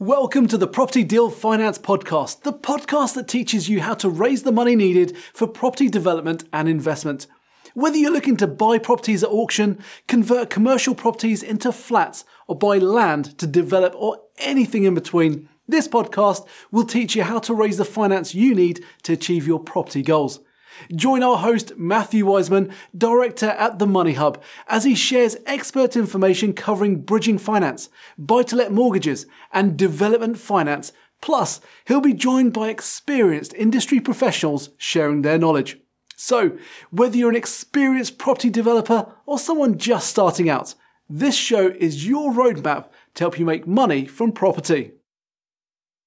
Welcome to the Property Deal Finance Podcast, the podcast that teaches you how to raise the money needed for property development and investment. Whether you're looking to buy properties at auction, convert commercial properties into flats, or buy land to develop, or anything in between, this podcast will teach you how to raise the finance you need to achieve your property goals. Join our host, Matthew Wiseman, director at The Money Hub, as he shares expert information covering bridging finance, buy to let mortgages, and development finance. Plus, he'll be joined by experienced industry professionals sharing their knowledge. So, whether you're an experienced property developer or someone just starting out, this show is your roadmap to help you make money from property.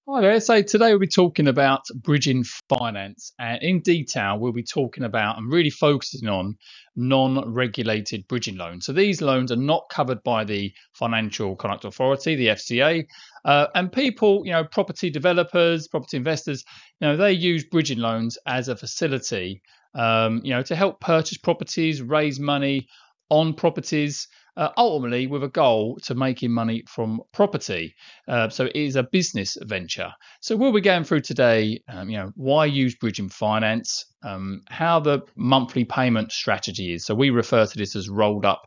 Hi there. So today we'll be talking about bridging finance, and in detail we'll be talking about and really focusing on non-regulated bridging loans. So these loans are not covered by the Financial Conduct Authority, the FCA, uh, and people, you know, property developers, property investors, you know, they use bridging loans as a facility, um, you know, to help purchase properties, raise money on properties uh, ultimately with a goal to making money from property. Uh, so it is a business venture. So we'll be going through today, um, you know, why use bridging finance, um, how the monthly payment strategy is. So we refer to this as rolled up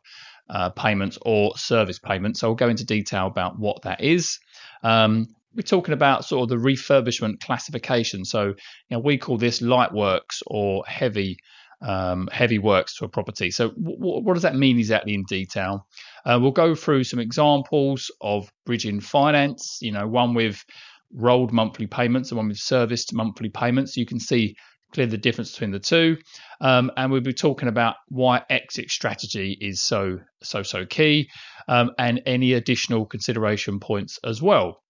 uh, payments or service payments. So I'll go into detail about what that is. Um, we're talking about sort of the refurbishment classification. So, you know, we call this light works or heavy um, heavy works to a property. So, w- what does that mean exactly in detail? Uh, we'll go through some examples of bridging finance. You know, one with rolled monthly payments and one with serviced monthly payments. You can see clearly the difference between the two, um, and we'll be talking about why exit strategy is so so so key, um, and any additional consideration points as well.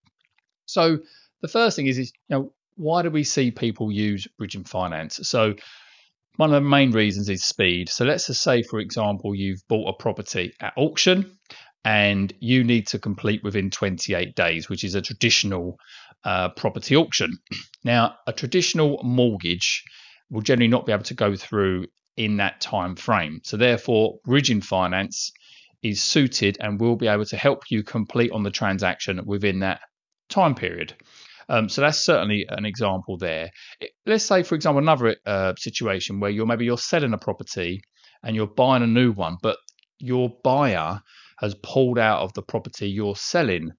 So, the first thing is, is you know why do we see people use bridging finance? So one of the main reasons is speed. So let's just say, for example, you've bought a property at auction and you need to complete within 28 days, which is a traditional uh, property auction. Now, a traditional mortgage will generally not be able to go through in that time frame. So therefore, bridging finance is suited and will be able to help you complete on the transaction within that time period. Um, so that's certainly an example there. Let's say, for example, another uh, situation where you're maybe you're selling a property and you're buying a new one, but your buyer has pulled out of the property you're selling.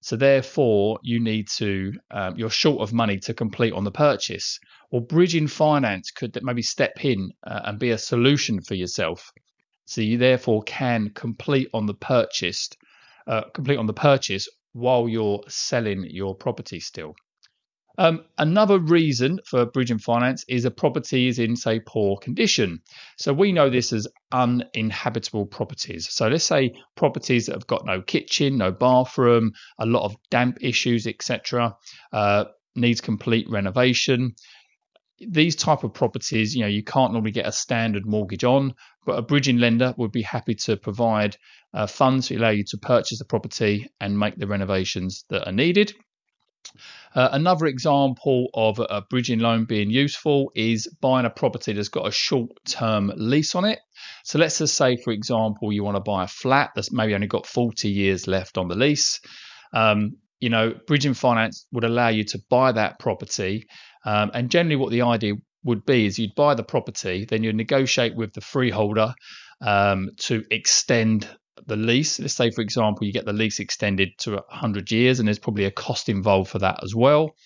So therefore, you need to um, you're short of money to complete on the purchase. Or bridging finance could maybe step in uh, and be a solution for yourself. So you therefore can complete on the purchased, uh, complete on the purchase while you're selling your property still. Um, another reason for bridging finance is a property is in, say, poor condition. So we know this as uninhabitable properties. So let's say properties that have got no kitchen, no bathroom, a lot of damp issues, etc., uh, needs complete renovation. These type of properties, you know, you can't normally get a standard mortgage on, but a bridging lender would be happy to provide uh, funds to allow you to purchase the property and make the renovations that are needed. Uh, another example of a bridging loan being useful is buying a property that's got a short term lease on it. So let's just say, for example, you want to buy a flat that's maybe only got 40 years left on the lease. Um, you know, bridging finance would allow you to buy that property. Um, and generally, what the idea would be is you'd buy the property, then you'd negotiate with the freeholder um, to extend the lease. Let's say, for example, you get the lease extended to 100 years, and there's probably a cost involved for that as well.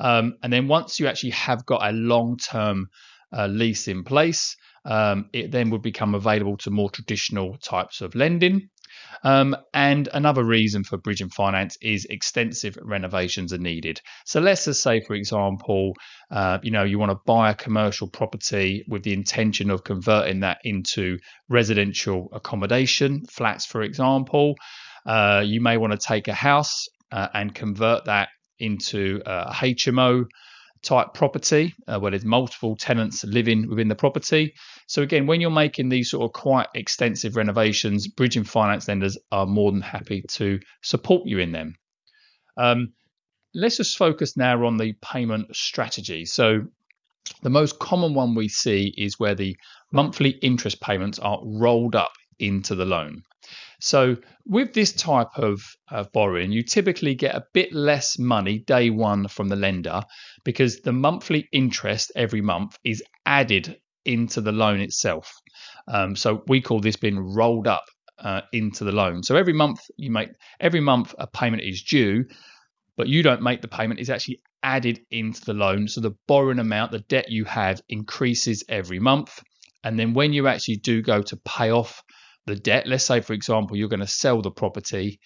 Um, and then once you actually have got a long term uh, lease in place, um, it then would become available to more traditional types of lending. Um, and another reason for bridging finance is extensive renovations are needed. So let's just say, for example, uh, you know you want to buy a commercial property with the intention of converting that into residential accommodation, flats, for example. Uh, you may want to take a house uh, and convert that into a HMO type property uh, where there's multiple tenants living within the property. So again, when you're making these sort of quite extensive renovations, bridging finance lenders are more than happy to support you in them. Um, let's just focus now on the payment strategy. So the most common one we see is where the monthly interest payments are rolled up into the loan. So, with this type of, of borrowing, you typically get a bit less money day one from the lender because the monthly interest every month is added into the loan itself. Um, so, we call this being rolled up uh, into the loan. So, every month you make every month a payment is due, but you don't make the payment, It's actually added into the loan. So, the borrowing amount, the debt you have, increases every month. And then, when you actually do go to pay off the debt. Let's say, for example, you're going to sell the property.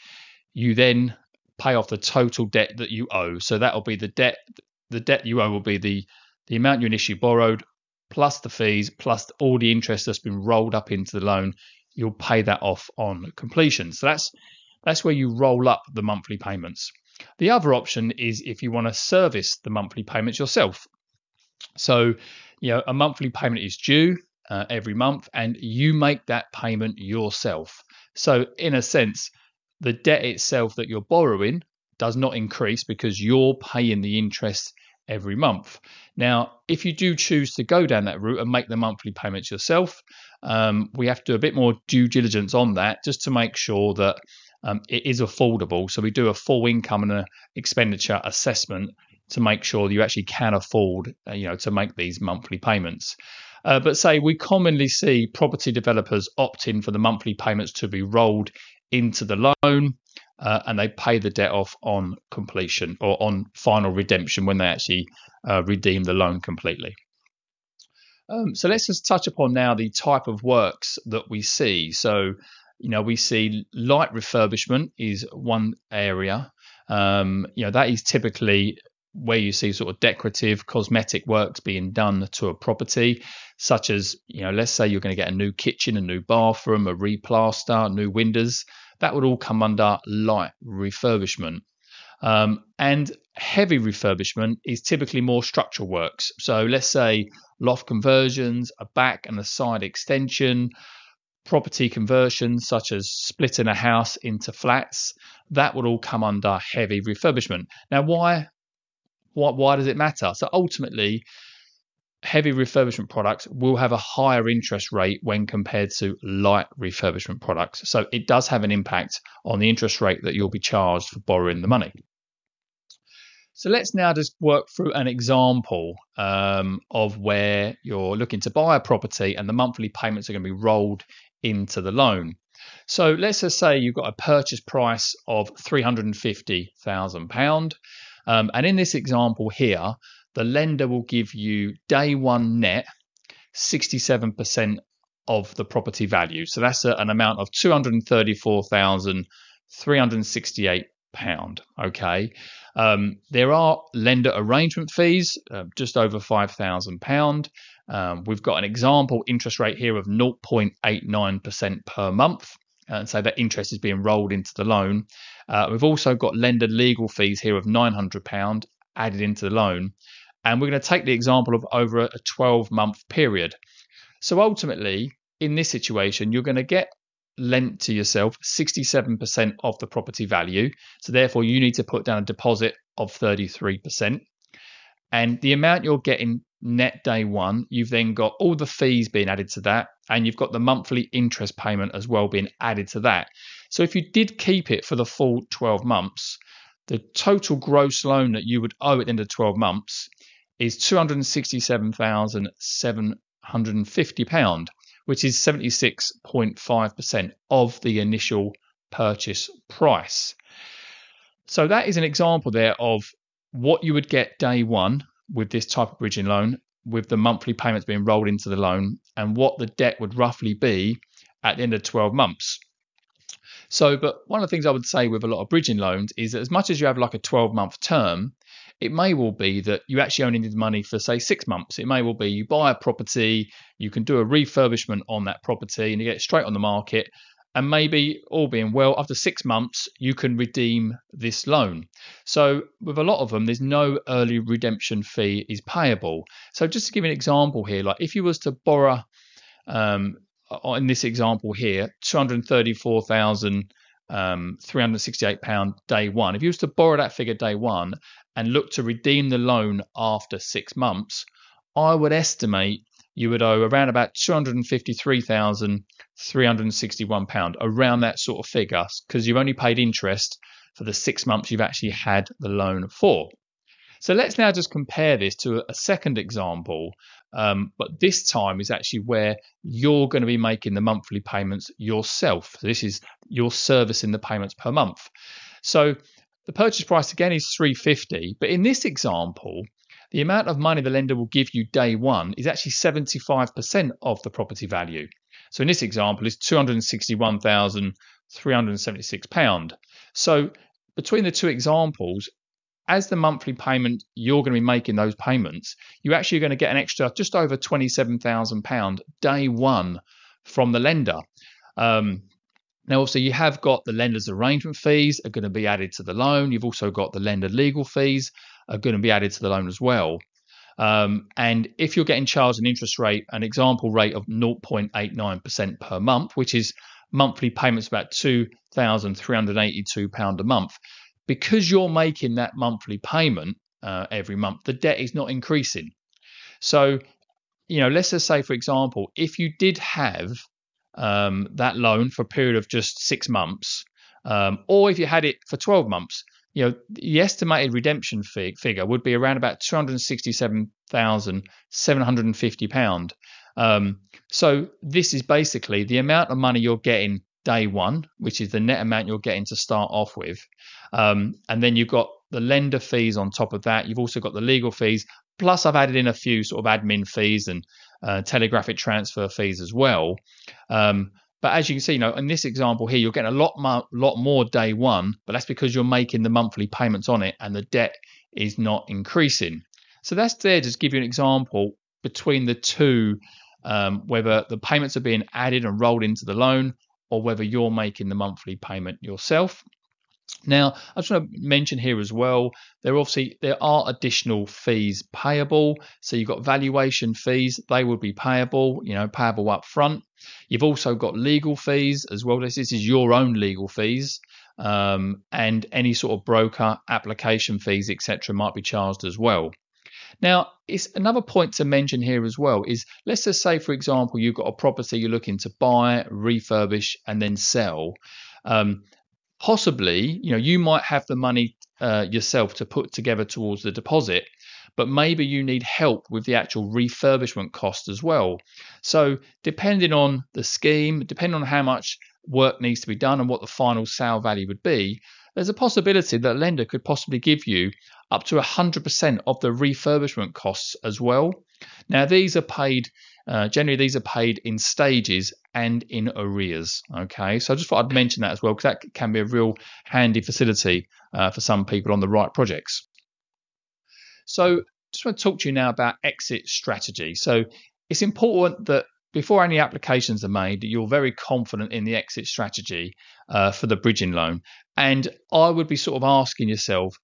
You then pay off the total debt that you owe. So that'll be the debt. The debt you owe will be the the amount you initially borrowed plus the fees plus all the interest that's been rolled up into the loan. You'll pay that off on completion. So that's that's where you roll up the monthly payments. The other option is if you want to service the monthly payments yourself. So, you know, a monthly payment is due uh, every month and you make that payment yourself. So, in a sense, the debt itself that you're borrowing does not increase because you're paying the interest every month. Now, if you do choose to go down that route and make the monthly payments yourself, um, we have to do a bit more due diligence on that just to make sure that um, it is affordable. So we do a full income and expenditure assessment to make sure you actually can afford, uh, you know, to make these monthly payments. Uh, but say we commonly see property developers opt in for the monthly payments to be rolled into the loan uh, and they pay the debt off on completion or on final redemption when they actually uh, redeem the loan completely. Um, so let's just touch upon now the type of works that we see. So, you know, we see light refurbishment is one area. Um, you know, that is typically where you see sort of decorative cosmetic works being done to a property such as you know let's say you're going to get a new kitchen a new bathroom a replaster new windows that would all come under light refurbishment. Um, and heavy refurbishment is typically more structural works. So let's say loft conversions a back and a side extension property conversions such as splitting a house into flats that would all come under heavy refurbishment. Now why why, why does it matter? So ultimately, heavy refurbishment products will have a higher interest rate when compared to light refurbishment products. So it does have an impact on the interest rate that you'll be charged for borrowing the money. So let's now just work through an example um, of where you're looking to buy a property and the monthly payments are going to be rolled into the loan. So let's just say you've got a purchase price of £350,000 um, and in this example here, the lender will give you day one net 67% of the property value. So that's a, an amount of 234,368 pound. Okay. Um, there are lender arrangement fees, uh, just over five thousand pound. Um, we've got an example interest rate here of 0.89% per month and so that interest is being rolled into the loan. Uh, we've also got lender legal fees here of £900 added into the loan. And we're going to take the example of over a 12 month period. So ultimately, in this situation, you're going to get lent to yourself 67% of the property value. So therefore, you need to put down a deposit of 33%. And the amount you're getting net day one, you've then got all the fees being added to that, and you've got the monthly interest payment as well being added to that. So if you did keep it for the full 12 months, the total gross loan that you would owe at the end of 12 months is £267,750, which is 76.5% of the initial purchase price. So that is an example there of what you would get day one with this type of bridging loan, with the monthly payments being rolled into the loan, and what the debt would roughly be at the end of 12 months. So, but one of the things I would say with a lot of bridging loans is that as much as you have like a 12 month term, it may well be that you actually only need money for say six months. It may well be you buy a property, you can do a refurbishment on that property, and you get it straight on the market, and maybe all being well after six months you can redeem this loan. So with a lot of them there's no early redemption fee is payable. So just to give an example here like if you was to borrow um, in this example here 234,000 um, 368 pound day one if you was to borrow that figure day one and look to redeem the loan after six months i would estimate you would owe around about £253,361, around that sort of figure, because you've only paid interest for the six months you've actually had the loan for. So let's now just compare this to a second example, um, but this time is actually where you're going to be making the monthly payments yourself. So this is your service in the payments per month. So the purchase price again is 350, but in this example, the amount of money the lender will give you day one is actually 75% of the property value. So in this example, it's £261,376. So between the two examples, as the monthly payment you're going to be making those payments, you're actually going to get an extra just over £27,000 day one from the lender. Um, now, also, you have got the lender's arrangement fees are going to be added to the loan. You've also got the lender legal fees are going to be added to the loan as well. Um, and if you're getting charged an interest rate, an example rate of 0.89% per month, which is monthly payments about £2,382 a month, because you're making that monthly payment uh, every month, the debt is not increasing. So, you know, let's just say, for example, if you did have um, that loan for a period of just six months, um, or if you had it for 12 months, you know, the estimated redemption fee, figure would be around about £267,750. Um, so this is basically the amount of money you're getting day one, which is the net amount you're getting to start off with. Um, and then you've got the lender fees on top of that. You've also got the legal fees. Plus, I've added in a few sort of admin fees and uh, telegraphic transfer fees as well. Um, but as you can see, you know, in this example here, you're getting a lot more, lot more day one, but that's because you're making the monthly payments on it and the debt is not increasing. So that's there just give you an example between the two, um, whether the payments are being added and rolled into the loan or whether you're making the monthly payment yourself. Now, I just want to mention here as well, there obviously there are additional fees payable. So you've got valuation fees, they would be payable, you know, payable up front. You've also got legal fees as well. This, this is your own legal fees. Um, and any sort of broker application fees, etc., might be charged as well. Now, it's another point to mention here as well is let's just say, for example, you've got a property you're looking to buy, refurbish, and then sell. Um, possibly, you know, you might have the money uh, yourself to put together towards the deposit, but maybe you need help with the actual refurbishment cost as well. So, depending on the scheme, depending on how much work needs to be done and what the final sale value would be, there's a possibility that a lender could possibly give you up to 100% of the refurbishment costs as well. Now, these are paid, uh, generally, these are paid in stages and in arrears. Okay, so I just thought I'd mention that as well because that can be a real handy facility uh, for some people on the right projects. So, just want to talk to you now about exit strategy. So, it's important that before any applications are made, you're very confident in the exit strategy uh, for the bridging loan. And I would be sort of asking yourself,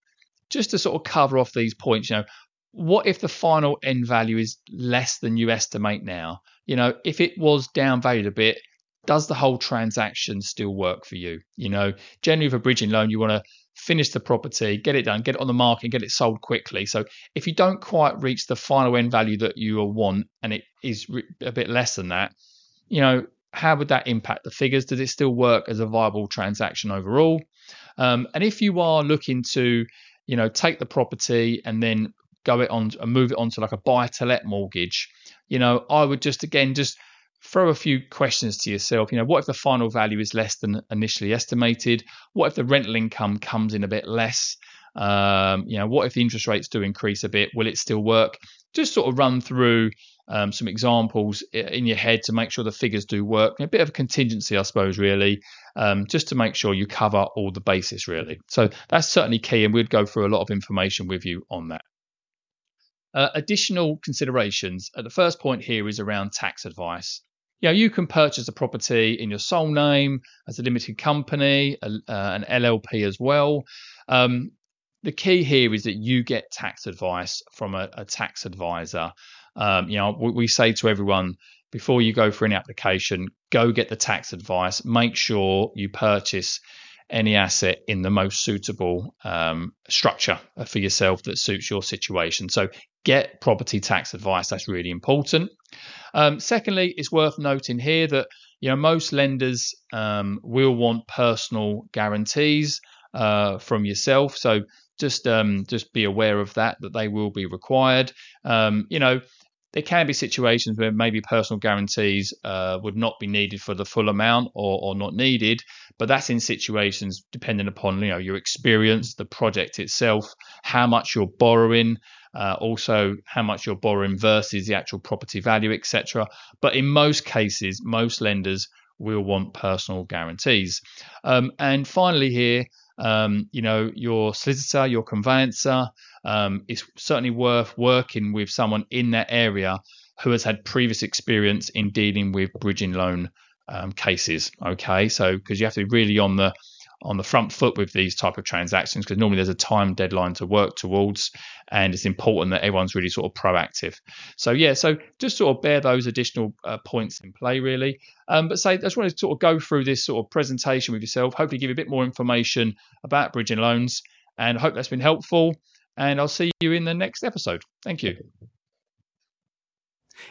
just to sort of cover off these points, you know, what if the final end value is less than you estimate now? You know, if it was downvalued a bit, does the whole transaction still work for you? You know, generally for bridging loan, you want to finish the property, get it done, get it on the market, get it sold quickly. So if you don't quite reach the final end value that you want and it is a bit less than that, you know, how would that impact the figures? Does it still work as a viable transaction overall? Um, and if you are looking to, you know, take the property and then go it on and move it on to like a buy to let mortgage, you know, I would just again just throw a few questions to yourself. You know, what if the final value is less than initially estimated? What if the rental income comes in a bit less? Um, you know, what if the interest rates do increase a bit? Will it still work? Just sort of run through um, some examples in your head to make sure the figures do work. A bit of a contingency, I suppose, really, um, just to make sure you cover all the bases, really. So that's certainly key, and we'd go through a lot of information with you on that. Uh, additional considerations. Uh, the first point here is around tax advice you know, you can purchase a property in your sole name as a limited company, a, uh, an LLP as well. Um, the key here is that you get tax advice from a, a tax advisor. Um, you know, we, we, say to everyone before you go for any application, go get the tax advice. Make sure you purchase any asset in the most suitable um, structure for yourself that suits your situation. So get property tax advice. That's really important. Um, secondly, it's worth noting here that you know most lenders um, will want personal guarantees uh, from yourself. So just um, just be aware of that that they will be required. Um, you know, there can be situations where maybe personal guarantees uh, would not be needed for the full amount or, or not needed, but that's in situations depending upon you know your experience, the project itself, how much you're borrowing, uh, also how much you're borrowing versus the actual property value, etc. But in most cases, most lenders will want personal guarantees. Um, and finally, here um, you know, your solicitor, your conveyancer, um, it's certainly worth working with someone in that area who has had previous experience in dealing with bridging loan um, cases. Okay, so because you have to be really on the on the front foot with these type of transactions because normally there's a time deadline to work towards and it's important that everyone's really sort of proactive. So yeah so just sort of bear those additional uh, points in play really. Um, but say i just want to sort of go through this sort of presentation with yourself hopefully give you a bit more information about bridging loans and I hope that's been helpful and i'll see you in the next episode. Thank you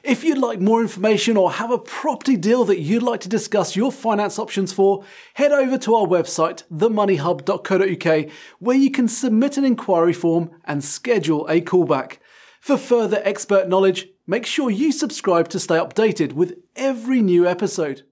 if you'd like more information or have a property deal that you'd like to discuss your finance options for, head over to our website, themoneyhub.co.uk, where you can submit an inquiry form and schedule a callback. For further expert knowledge, make sure you subscribe to stay updated with every new episode.